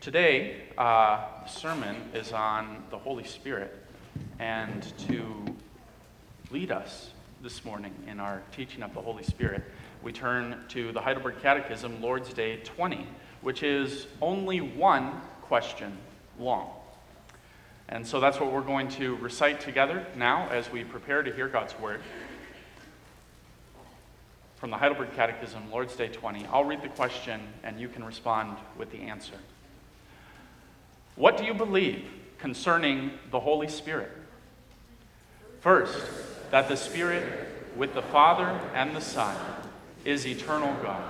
Today, uh, the sermon is on the Holy Spirit, and to lead us this morning in our teaching of the Holy Spirit, we turn to the Heidelberg Catechism, Lord's Day 20, which is only one question long. And so that's what we're going to recite together now as we prepare to hear God's Word. From the Heidelberg Catechism, Lord's Day 20. I'll read the question and you can respond with the answer. What do you believe concerning the Holy Spirit? First, that the Spirit, with the Father and the Son, is eternal God.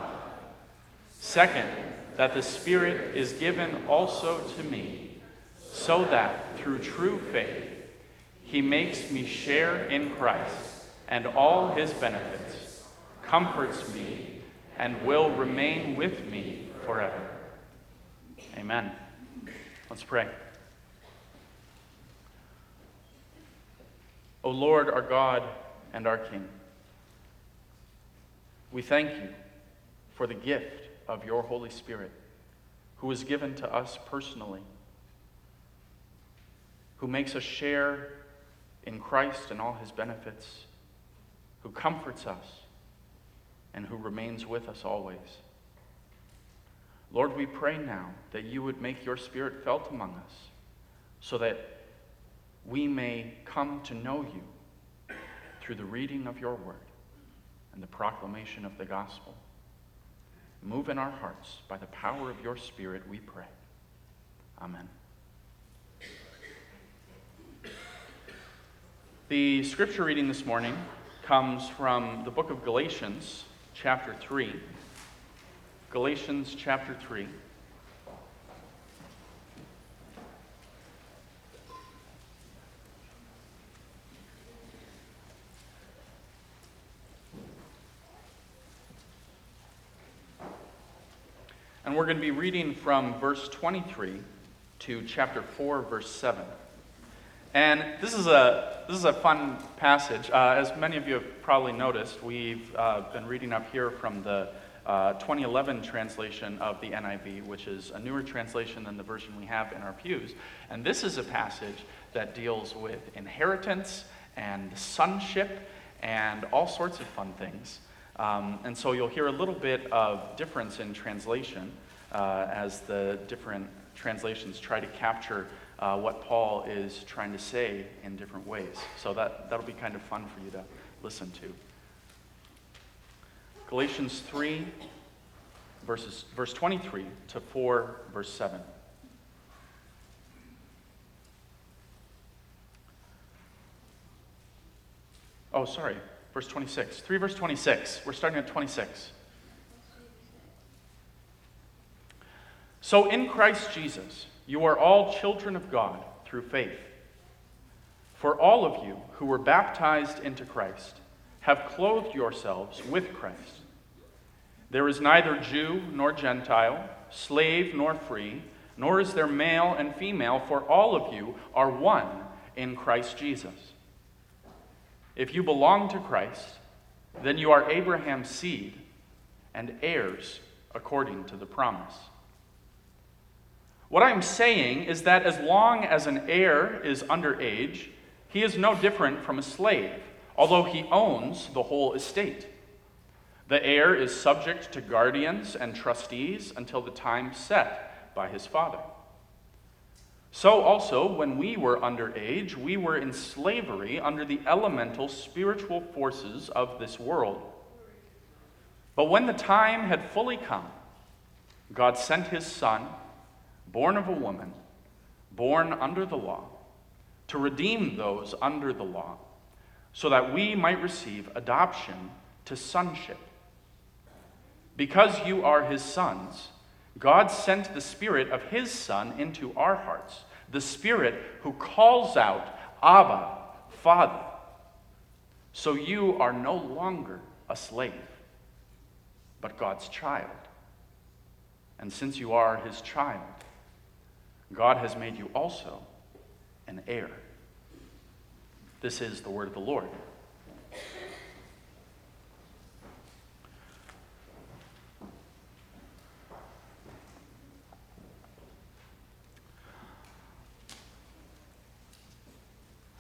Second, that the Spirit is given also to me, so that through true faith he makes me share in Christ and all his benefits, comforts me, and will remain with me forever. Amen. Let's pray. O Lord, our God and our King, we thank you for the gift of your Holy Spirit, who is given to us personally, who makes us share in Christ and all his benefits, who comforts us, and who remains with us always. Lord, we pray now that you would make your Spirit felt among us so that we may come to know you through the reading of your word and the proclamation of the gospel. Move in our hearts by the power of your Spirit, we pray. Amen. The scripture reading this morning comes from the book of Galatians, chapter 3. Galatians chapter 3. And we're going to be reading from verse 23 to chapter 4, verse 7. And this is a, this is a fun passage. Uh, as many of you have probably noticed, we've uh, been reading up here from the uh, 2011 translation of the NIV, which is a newer translation than the version we have in our pews. And this is a passage that deals with inheritance and sonship and all sorts of fun things. Um, and so you'll hear a little bit of difference in translation uh, as the different translations try to capture uh, what Paul is trying to say in different ways. So that, that'll be kind of fun for you to listen to. Galatians 3, verses, verse 23 to 4, verse 7. Oh, sorry, verse 26. 3 verse 26. We're starting at 26. So in Christ Jesus, you are all children of God through faith. For all of you who were baptized into Christ have clothed yourselves with Christ. There is neither Jew nor Gentile, slave nor free, nor is there male and female, for all of you are one in Christ Jesus. If you belong to Christ, then you are Abraham's seed and heirs according to the promise. What I'm saying is that as long as an heir is underage, he is no different from a slave, although he owns the whole estate. The heir is subject to guardians and trustees until the time set by his father. So also, when we were underage, we were in slavery under the elemental spiritual forces of this world. But when the time had fully come, God sent his Son, born of a woman, born under the law, to redeem those under the law, so that we might receive adoption to sonship. Because you are his sons, God sent the Spirit of his Son into our hearts, the Spirit who calls out, Abba, Father. So you are no longer a slave, but God's child. And since you are his child, God has made you also an heir. This is the word of the Lord.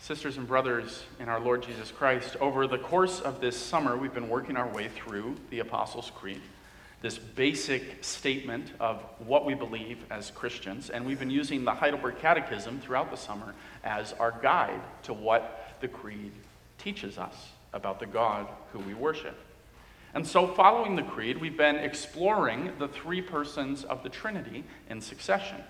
Sisters and brothers in our Lord Jesus Christ, over the course of this summer, we've been working our way through the Apostles' Creed, this basic statement of what we believe as Christians, and we've been using the Heidelberg Catechism throughout the summer as our guide to what the Creed teaches us about the God who we worship. And so, following the Creed, we've been exploring the three persons of the Trinity in succession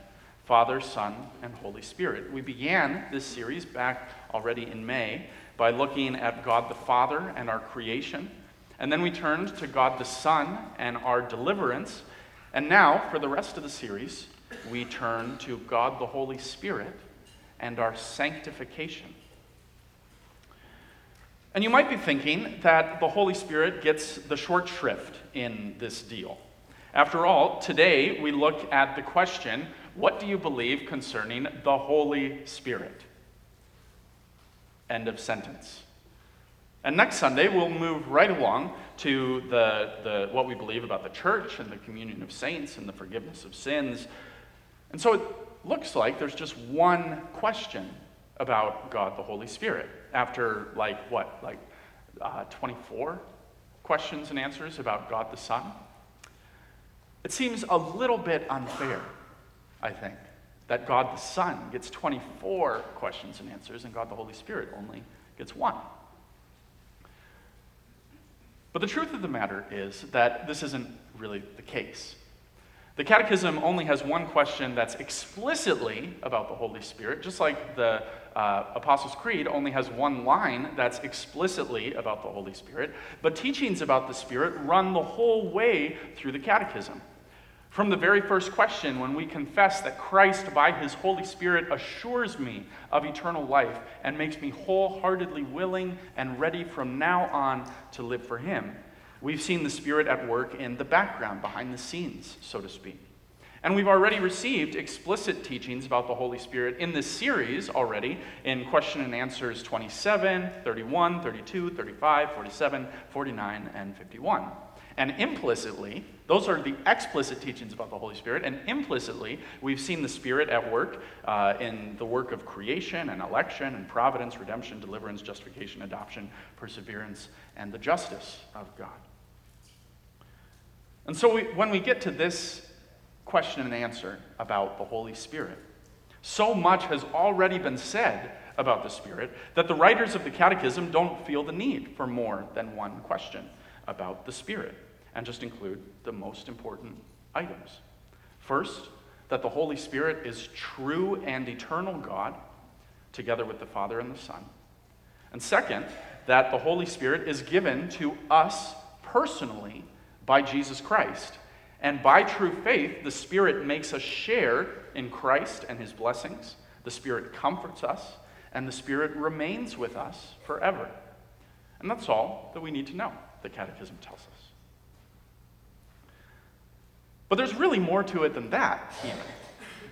Father, Son, and Holy Spirit. We began this series back already in May by looking at God the Father and our creation. And then we turned to God the Son and our deliverance. And now, for the rest of the series, we turn to God the Holy Spirit and our sanctification. And you might be thinking that the Holy Spirit gets the short shrift in this deal. After all, today we look at the question what do you believe concerning the Holy Spirit? End of sentence. And next Sunday, we'll move right along to the, the, what we believe about the church and the communion of saints and the forgiveness of sins. And so it looks like there's just one question about God the Holy Spirit after, like, what, like uh, 24 questions and answers about God the Son. It seems a little bit unfair I think. That God the Son gets 24 questions and answers, and God the Holy Spirit only gets one. But the truth of the matter is that this isn't really the case. The Catechism only has one question that's explicitly about the Holy Spirit, just like the uh, Apostles' Creed only has one line that's explicitly about the Holy Spirit. But teachings about the Spirit run the whole way through the Catechism. From the very first question, when we confess that Christ, by his Holy Spirit, assures me of eternal life and makes me wholeheartedly willing and ready from now on to live for him, we've seen the Spirit at work in the background, behind the scenes, so to speak. And we've already received explicit teachings about the Holy Spirit in this series already in question and answers 27, 31, 32, 35, 47, 49, and 51. And implicitly, those are the explicit teachings about the Holy Spirit. And implicitly, we've seen the Spirit at work uh, in the work of creation and election and providence, redemption, deliverance, justification, adoption, perseverance, and the justice of God. And so we, when we get to this question and answer about the Holy Spirit, so much has already been said about the Spirit that the writers of the Catechism don't feel the need for more than one question about the Spirit and just include the most important items. First, that the Holy Spirit is true and eternal God, together with the Father and the Son. And second, that the Holy Spirit is given to us personally by Jesus Christ. And by true faith, the Spirit makes us share in Christ and his blessings. The Spirit comforts us, and the Spirit remains with us forever. And that's all that we need to know, the Catechism tells us. But there's really more to it than that, even.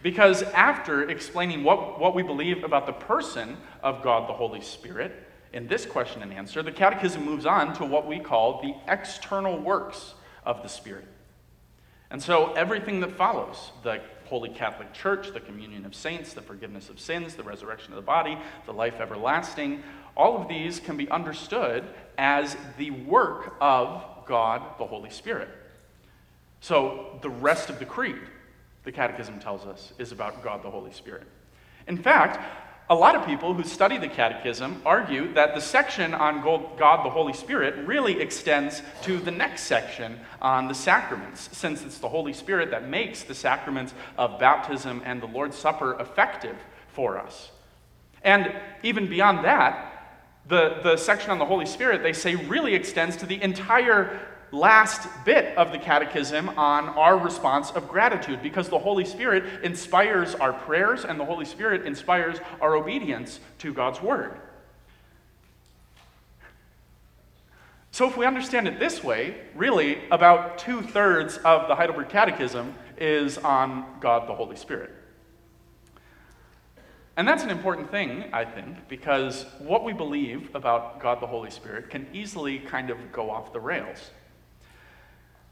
Because after explaining what, what we believe about the person of God the Holy Spirit, in this question and answer, the Catechism moves on to what we call the external works of the Spirit. And so everything that follows the Holy Catholic Church, the communion of saints, the forgiveness of sins, the resurrection of the body, the life everlasting all of these can be understood as the work of God the Holy Spirit. So, the rest of the creed, the Catechism tells us, is about God the Holy Spirit. In fact, a lot of people who study the Catechism argue that the section on God the Holy Spirit really extends to the next section on the sacraments, since it's the Holy Spirit that makes the sacraments of baptism and the Lord's Supper effective for us. And even beyond that, the, the section on the Holy Spirit, they say, really extends to the entire last bit of the catechism on our response of gratitude because the Holy Spirit inspires our prayers and the Holy Spirit inspires our obedience to God's word. So, if we understand it this way, really about two thirds of the Heidelberg Catechism is on God the Holy Spirit. And that's an important thing, I think, because what we believe about God the Holy Spirit can easily kind of go off the rails.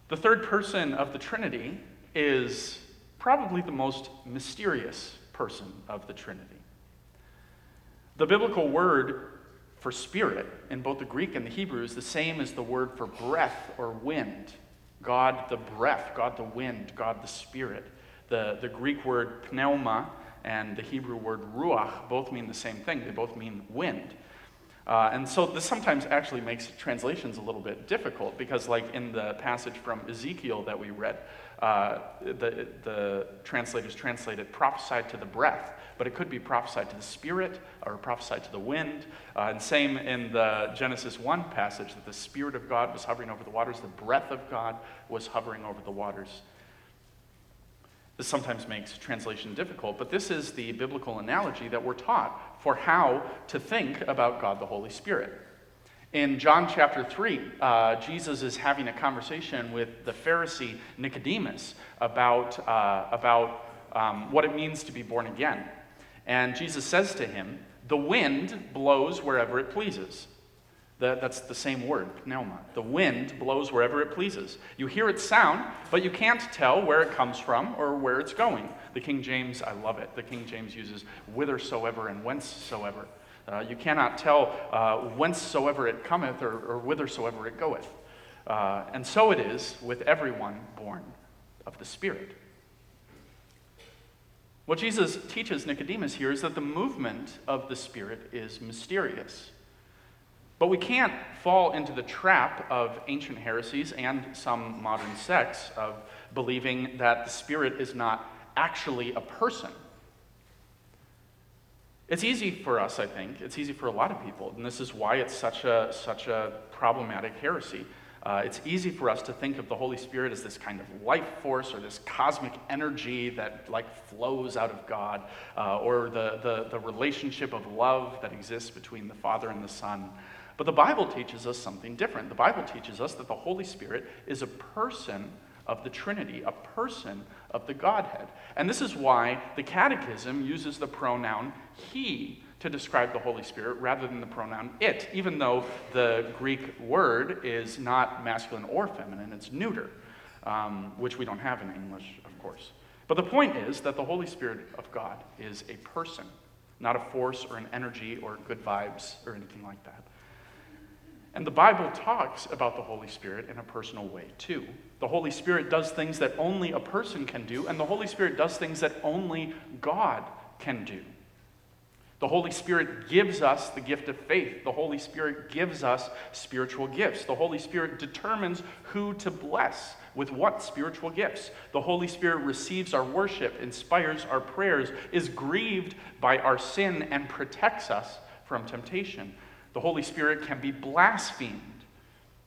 The third person of the Trinity is probably the most mysterious person of the Trinity. The biblical word for spirit in both the Greek and the Hebrew is the same as the word for breath or wind. God the breath, God the wind, God the spirit. The, the Greek word pneuma and the Hebrew word ruach both mean the same thing. They both mean wind. Uh, and so this sometimes actually makes translations a little bit difficult because, like in the passage from Ezekiel that we read, uh, the, the translators translated prophesied to the breath, but it could be prophesied to the spirit or prophesied to the wind. Uh, and same in the Genesis 1 passage that the Spirit of God was hovering over the waters, the breath of God was hovering over the waters. This sometimes makes translation difficult, but this is the biblical analogy that we're taught for how to think about God the Holy Spirit. In John chapter 3, uh, Jesus is having a conversation with the Pharisee Nicodemus about, uh, about um, what it means to be born again. And Jesus says to him, The wind blows wherever it pleases. That's the same word, pneuma. The wind blows wherever it pleases. You hear its sound, but you can't tell where it comes from or where it's going. The King James, I love it. The King James uses whithersoever and whencesoever. Uh, you cannot tell uh, whencesoever it cometh or, or whithersoever it goeth. Uh, and so it is with everyone born of the Spirit. What Jesus teaches Nicodemus here is that the movement of the Spirit is mysterious. But we can't fall into the trap of ancient heresies and some modern sects of believing that the Spirit is not actually a person. It's easy for us, I think. It's easy for a lot of people, and this is why it's such a, such a problematic heresy. Uh, it's easy for us to think of the Holy Spirit as this kind of life force or this cosmic energy that like flows out of God, uh, or the, the, the relationship of love that exists between the Father and the Son. But the Bible teaches us something different. The Bible teaches us that the Holy Spirit is a person of the Trinity, a person of the Godhead. And this is why the Catechism uses the pronoun he to describe the Holy Spirit rather than the pronoun it, even though the Greek word is not masculine or feminine, it's neuter, um, which we don't have in English, of course. But the point is that the Holy Spirit of God is a person, not a force or an energy or good vibes or anything like that. And the Bible talks about the Holy Spirit in a personal way, too. The Holy Spirit does things that only a person can do, and the Holy Spirit does things that only God can do. The Holy Spirit gives us the gift of faith. The Holy Spirit gives us spiritual gifts. The Holy Spirit determines who to bless with what spiritual gifts. The Holy Spirit receives our worship, inspires our prayers, is grieved by our sin, and protects us from temptation. The Holy Spirit can be blasphemed.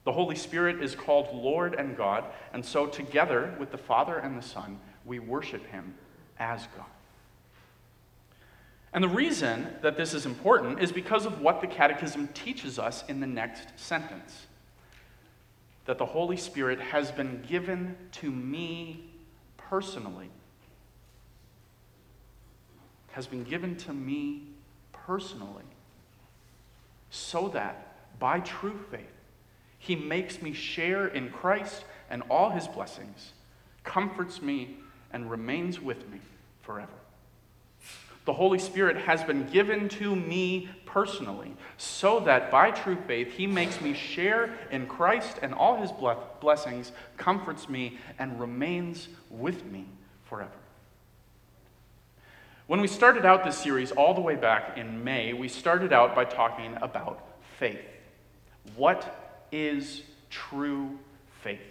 The Holy Spirit is called Lord and God, and so together with the Father and the Son, we worship him as God. And the reason that this is important is because of what the Catechism teaches us in the next sentence that the Holy Spirit has been given to me personally. Has been given to me personally so that by true faith, he makes me share in Christ and all his blessings, comforts me, and remains with me forever. The Holy Spirit has been given to me personally, so that by true faith he makes me share in Christ and all his blessings, comforts me, and remains with me forever. When we started out this series all the way back in May, we started out by talking about faith. What is true faith?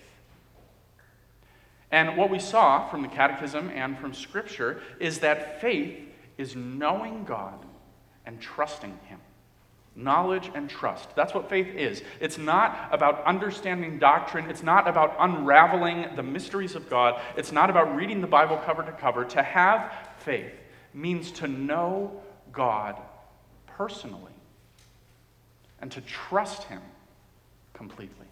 And what we saw from the Catechism and from Scripture is that faith is knowing God and trusting Him. Knowledge and trust. That's what faith is. It's not about understanding doctrine. It's not about unraveling the mysteries of God. It's not about reading the Bible cover to cover. To have faith means to know God personally and to trust Him completely.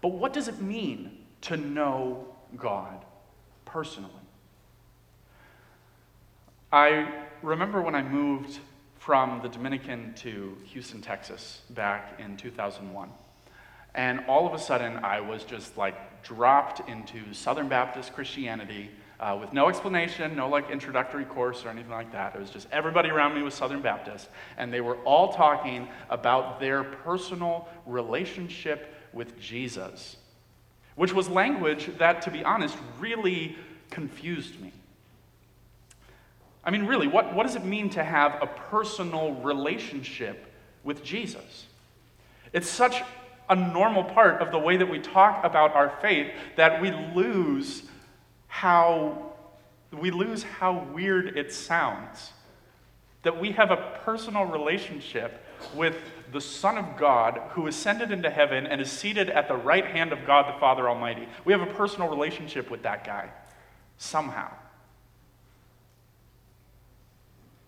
But what does it mean to know God personally? I remember when I moved from the Dominican to Houston, Texas back in 2001. And all of a sudden, I was just like dropped into Southern Baptist Christianity uh, with no explanation, no like introductory course or anything like that. It was just everybody around me was Southern Baptist, and they were all talking about their personal relationship with Jesus, which was language that, to be honest, really confused me. I mean, really, what, what does it mean to have a personal relationship with Jesus? It's such a normal part of the way that we talk about our faith that we lose how we lose how weird it sounds. That we have a personal relationship with the Son of God who ascended into heaven and is seated at the right hand of God the Father Almighty. We have a personal relationship with that guy, somehow.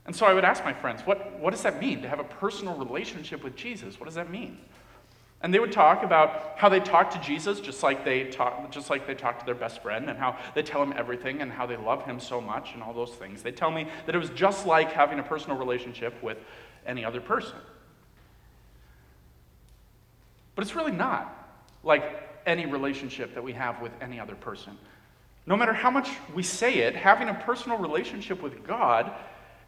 And so I would ask my friends, what, what does that mean to have a personal relationship with Jesus? What does that mean? And they would talk about how they talk to Jesus just like they talk, just like they talk to their best friend, and how they tell him everything and how they love him so much and all those things. They tell me that it was just like having a personal relationship with any other person. But it's really not like any relationship that we have with any other person. No matter how much we say it, having a personal relationship with God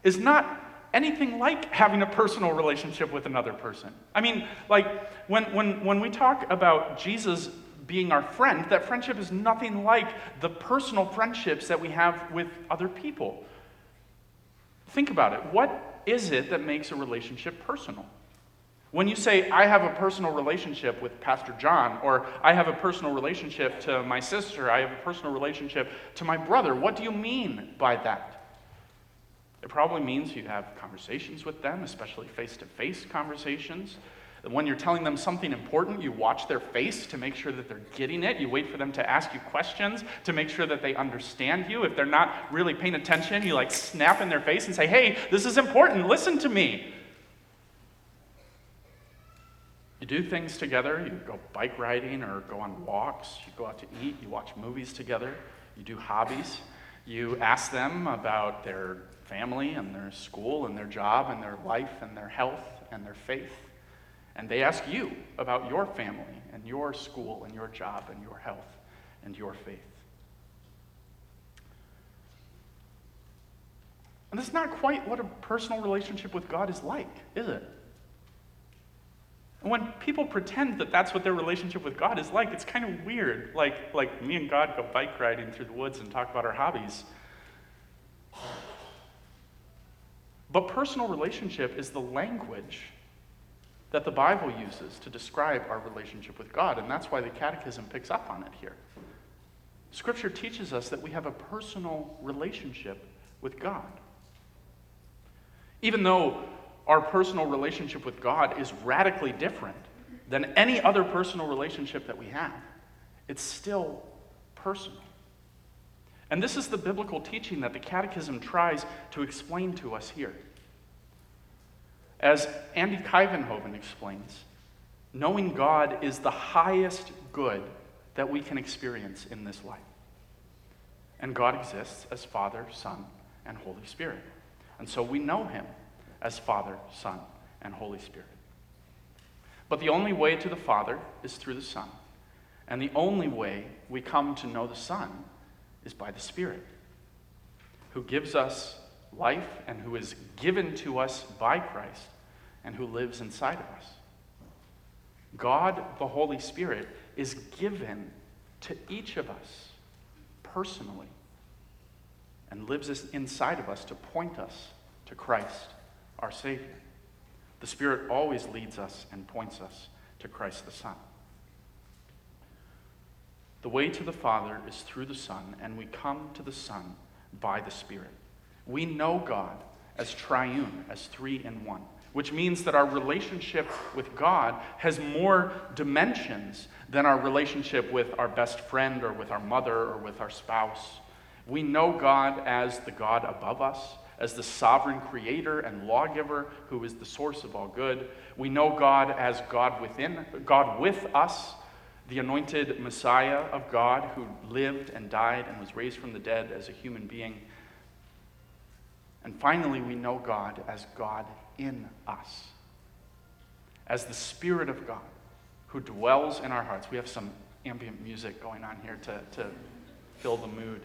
is not anything like having a personal relationship with another person. I mean, like, when, when, when we talk about Jesus being our friend, that friendship is nothing like the personal friendships that we have with other people. Think about it. What is it that makes a relationship personal? When you say, I have a personal relationship with Pastor John, or I have a personal relationship to my sister, I have a personal relationship to my brother, what do you mean by that? It probably means you have conversations with them, especially face to face conversations. When you're telling them something important, you watch their face to make sure that they're getting it. You wait for them to ask you questions to make sure that they understand you. If they're not really paying attention, you like snap in their face and say, Hey, this is important. Listen to me. You do things together. You go bike riding or go on walks. You go out to eat. You watch movies together. You do hobbies. You ask them about their family and their school and their job and their life and their health and their faith. And they ask you about your family and your school and your job and your health and your faith. And that's not quite what a personal relationship with God is like, is it? And when people pretend that that's what their relationship with God is like, it's kind of weird. Like, like me and God go bike riding through the woods and talk about our hobbies. But personal relationship is the language that the Bible uses to describe our relationship with God, and that's why the Catechism picks up on it here. Scripture teaches us that we have a personal relationship with God. Even though our personal relationship with God is radically different than any other personal relationship that we have, it's still personal. And this is the biblical teaching that the Catechism tries to explain to us here. As Andy Kuyvenhoven explains, knowing God is the highest good that we can experience in this life. And God exists as Father, Son, and Holy Spirit. And so we know Him as Father, Son, and Holy Spirit. But the only way to the Father is through the Son. And the only way we come to know the Son is by the Spirit, who gives us life and who is given to us by Christ and who lives inside of us. God, the Holy Spirit, is given to each of us personally and lives inside of us to point us to Christ, our Savior. The Spirit always leads us and points us to Christ the Son. The way to the Father is through the Son, and we come to the Son by the Spirit. We know God as triune, as three in one, which means that our relationship with God has more dimensions than our relationship with our best friend or with our mother or with our spouse. We know God as the God above us, as the sovereign creator and lawgiver who is the source of all good. We know God as God within, God with us the anointed Messiah of God who lived and died and was raised from the dead as a human being. And finally, we know God as God in us, as the Spirit of God who dwells in our hearts. We have some ambient music going on here to, to fill the mood.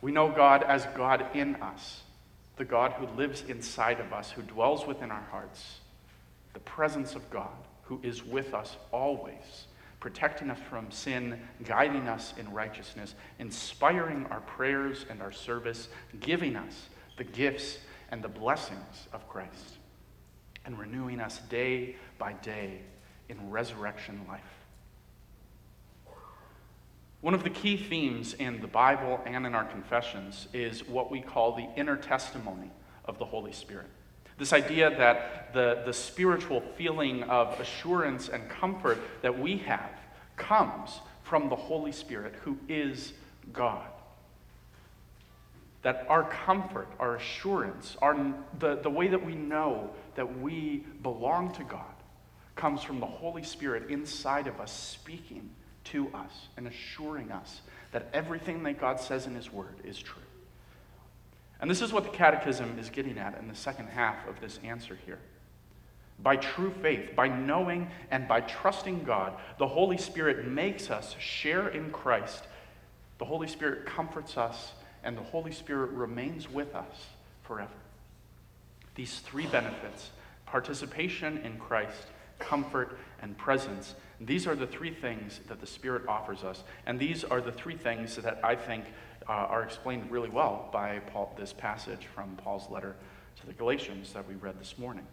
We know God as God in us, the God who lives inside of us, who dwells within our hearts, the presence of God who is with us always, protecting us from sin, guiding us in righteousness, inspiring our prayers and our service, giving us the gifts and the blessings of Christ, and renewing us day by day in resurrection life. One of the key themes in the Bible and in our confessions is what we call the inner testimony of the Holy Spirit. This idea that the, the spiritual feeling of assurance and comfort that we have comes from the Holy Spirit, who is God. That our comfort, our assurance, our, the, the way that we know that we belong to God comes from the Holy Spirit inside of us speaking to us and assuring us that everything that God says in His Word is true. And this is what the Catechism is getting at in the second half of this answer here. By true faith, by knowing and by trusting God, the Holy Spirit makes us share in Christ. The Holy Spirit comforts us, and the Holy Spirit remains with us forever. These three benefits participation in Christ, comfort, and presence these are the three things that the Spirit offers us. And these are the three things that I think uh, are explained really well by Paul, this passage from Paul's letter to the Galatians that we read this morning.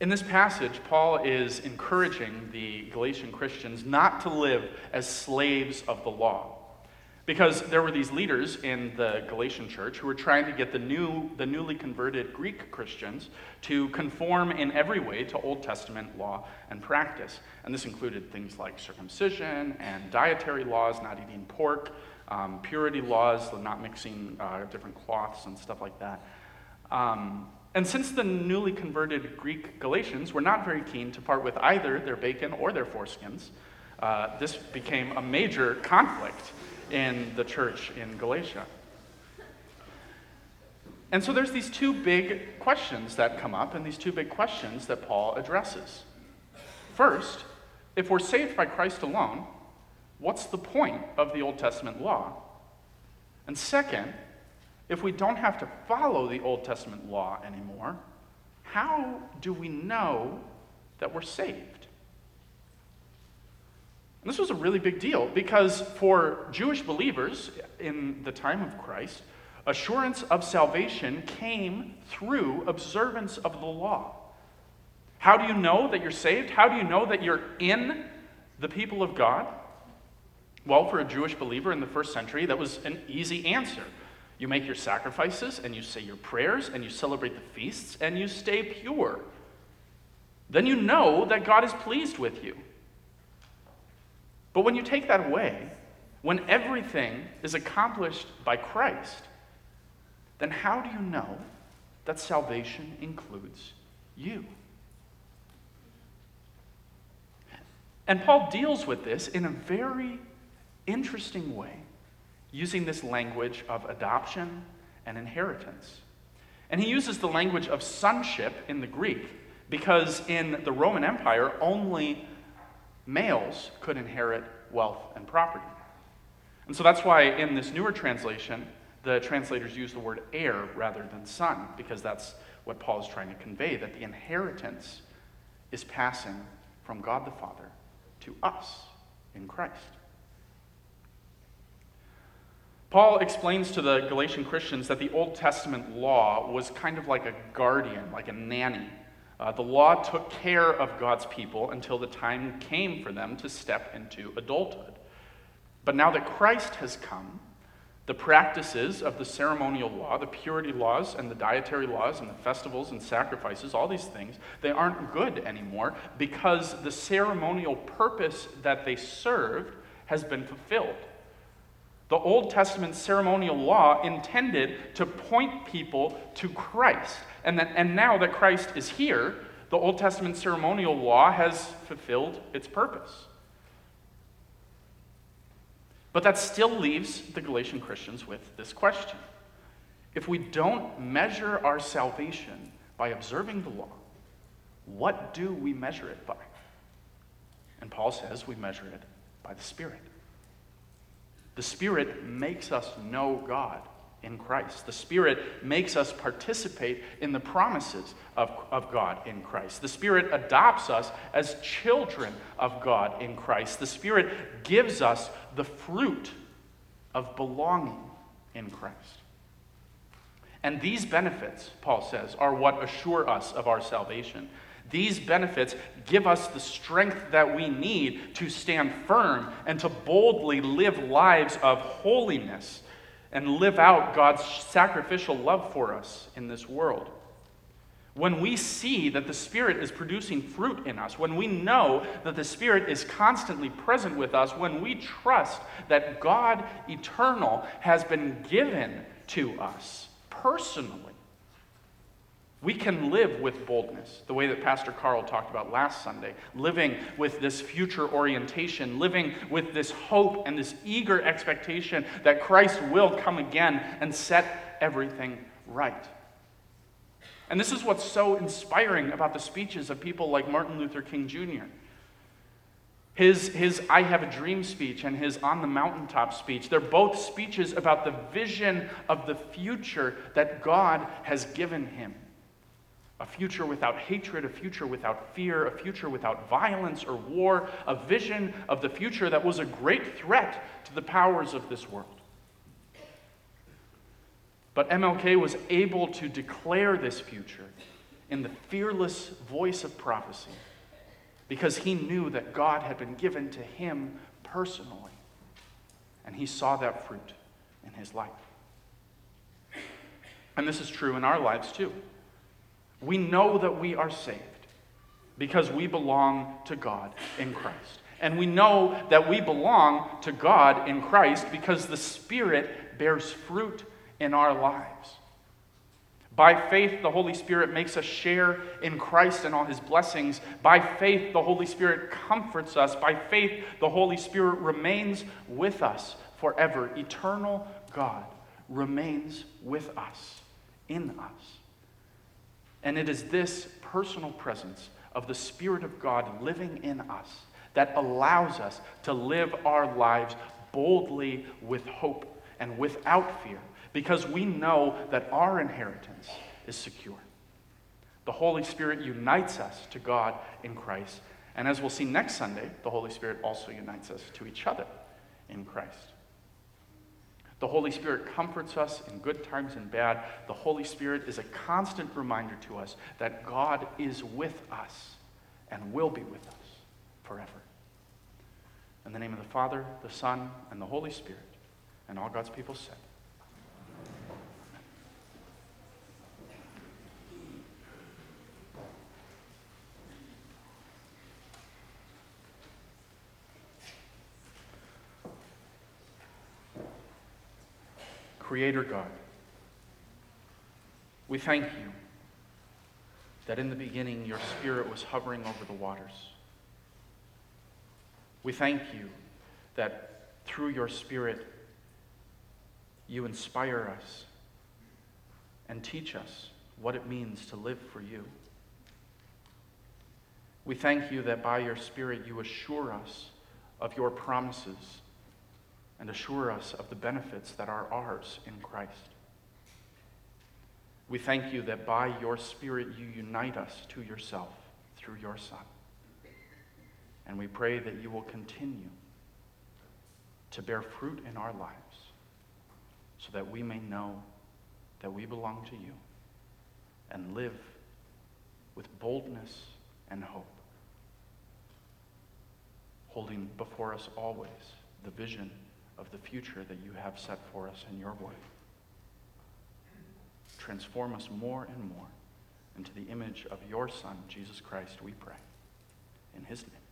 In this passage, Paul is encouraging the Galatian Christians not to live as slaves of the law. Because there were these leaders in the Galatian church who were trying to get the, new, the newly converted Greek Christians to conform in every way to Old Testament law and practice. And this included things like circumcision and dietary laws, not eating pork, um, purity laws, not mixing uh, different cloths and stuff like that. Um, and since the newly converted Greek Galatians were not very keen to part with either their bacon or their foreskins, uh, this became a major conflict in the church in Galatia. And so there's these two big questions that come up, and these two big questions that Paul addresses. First, if we're saved by Christ alone, what's the point of the Old Testament law? And second, if we don't have to follow the Old Testament law anymore, how do we know that we're saved? This was a really big deal because for Jewish believers in the time of Christ, assurance of salvation came through observance of the law. How do you know that you're saved? How do you know that you're in the people of God? Well, for a Jewish believer in the first century, that was an easy answer. You make your sacrifices and you say your prayers and you celebrate the feasts and you stay pure. Then you know that God is pleased with you. But when you take that away, when everything is accomplished by Christ, then how do you know that salvation includes you? And Paul deals with this in a very interesting way, using this language of adoption and inheritance. And he uses the language of sonship in the Greek because in the Roman Empire, only males could inherit wealth and property. And so that's why in this newer translation, the translators use the word heir rather than son, because that's what Paul is trying to convey that the inheritance is passing from God the Father to us in Christ. Paul explains to the Galatian Christians that the Old Testament law was kind of like a guardian, like a nanny uh, the law took care of God's people until the time came for them to step into adulthood. But now that Christ has come, the practices of the ceremonial law, the purity laws and the dietary laws and the festivals and sacrifices, all these things, they aren't good anymore because the ceremonial purpose that they served has been fulfilled. The Old Testament ceremonial law intended to point people to Christ. And, that, and now that Christ is here, the Old Testament ceremonial law has fulfilled its purpose. But that still leaves the Galatian Christians with this question. If we don't measure our salvation by observing the law, what do we measure it by? And Paul says we measure it by the Spirit. The Spirit makes us know God in Christ. The Spirit makes us participate in the promises of, of God in Christ. The Spirit adopts us as children of God in Christ. The Spirit gives us the fruit of belonging in Christ. And these benefits, Paul says, are what assure us of our salvation. These benefits give us the strength that we need to stand firm and to boldly live lives of holiness and live out God's sacrificial love for us in this world. When we see that the Spirit is producing fruit in us, when we know that the Spirit is constantly present with us, when we trust that God eternal has been given to us, personally. We can live with boldness, the way that Pastor Carl talked about last Sunday, living with this future orientation, living with this hope and this eager expectation that Christ will come again and set everything right. And this is what's so inspiring about the speeches of people like Martin Luther King Jr. His, his I Have a Dream speech and his On the Mountaintop speech, they're both speeches about the vision of the future that God has given him. A future without hatred, a future without fear, a future without violence or war, a vision of the future that was a great threat to the powers of this world. But MLK was able to declare this future in the fearless voice of prophecy because he knew that God had been given to him personally. And he saw that fruit in his life. And this is true in our lives too. We know that we are saved because we belong to God in Christ. And we know that we belong to God in Christ because the Spirit bears fruit in our lives. By faith, the Holy Spirit makes us share in Christ and all his blessings. By faith, the Holy Spirit comforts us. By faith, the Holy Spirit remains with us forever. Eternal God remains with us, in us. And it is this personal presence of the Spirit of God living in us that allows us to live our lives boldly with hope and without fear because we know that our inheritance is secure. The Holy Spirit unites us to God in Christ. And as we'll see next Sunday, the Holy Spirit also unites us to each other in Christ. The Holy Spirit comforts us in good times and bad. The Holy Spirit is a constant reminder to us that God is with us and will be with us forever. In the name of the Father, the Son, and the Holy Spirit, and all God's people said, Creator God, we thank you that in the beginning your Spirit was hovering over the waters. We thank you that through your Spirit you inspire us and teach us what it means to live for you. We thank you that by your Spirit you assure us of your promises and assure us of the benefits that are ours in Christ. We thank you that by your Spirit you unite us to yourself through your Son. And we pray that you will continue to bear fruit in our lives so that we may know that we belong to you and live with boldness and hope, holding before us always the vision of the future that you have set for us in your word. Transform us more and more into the image of your Son, Jesus Christ, we pray. In his name.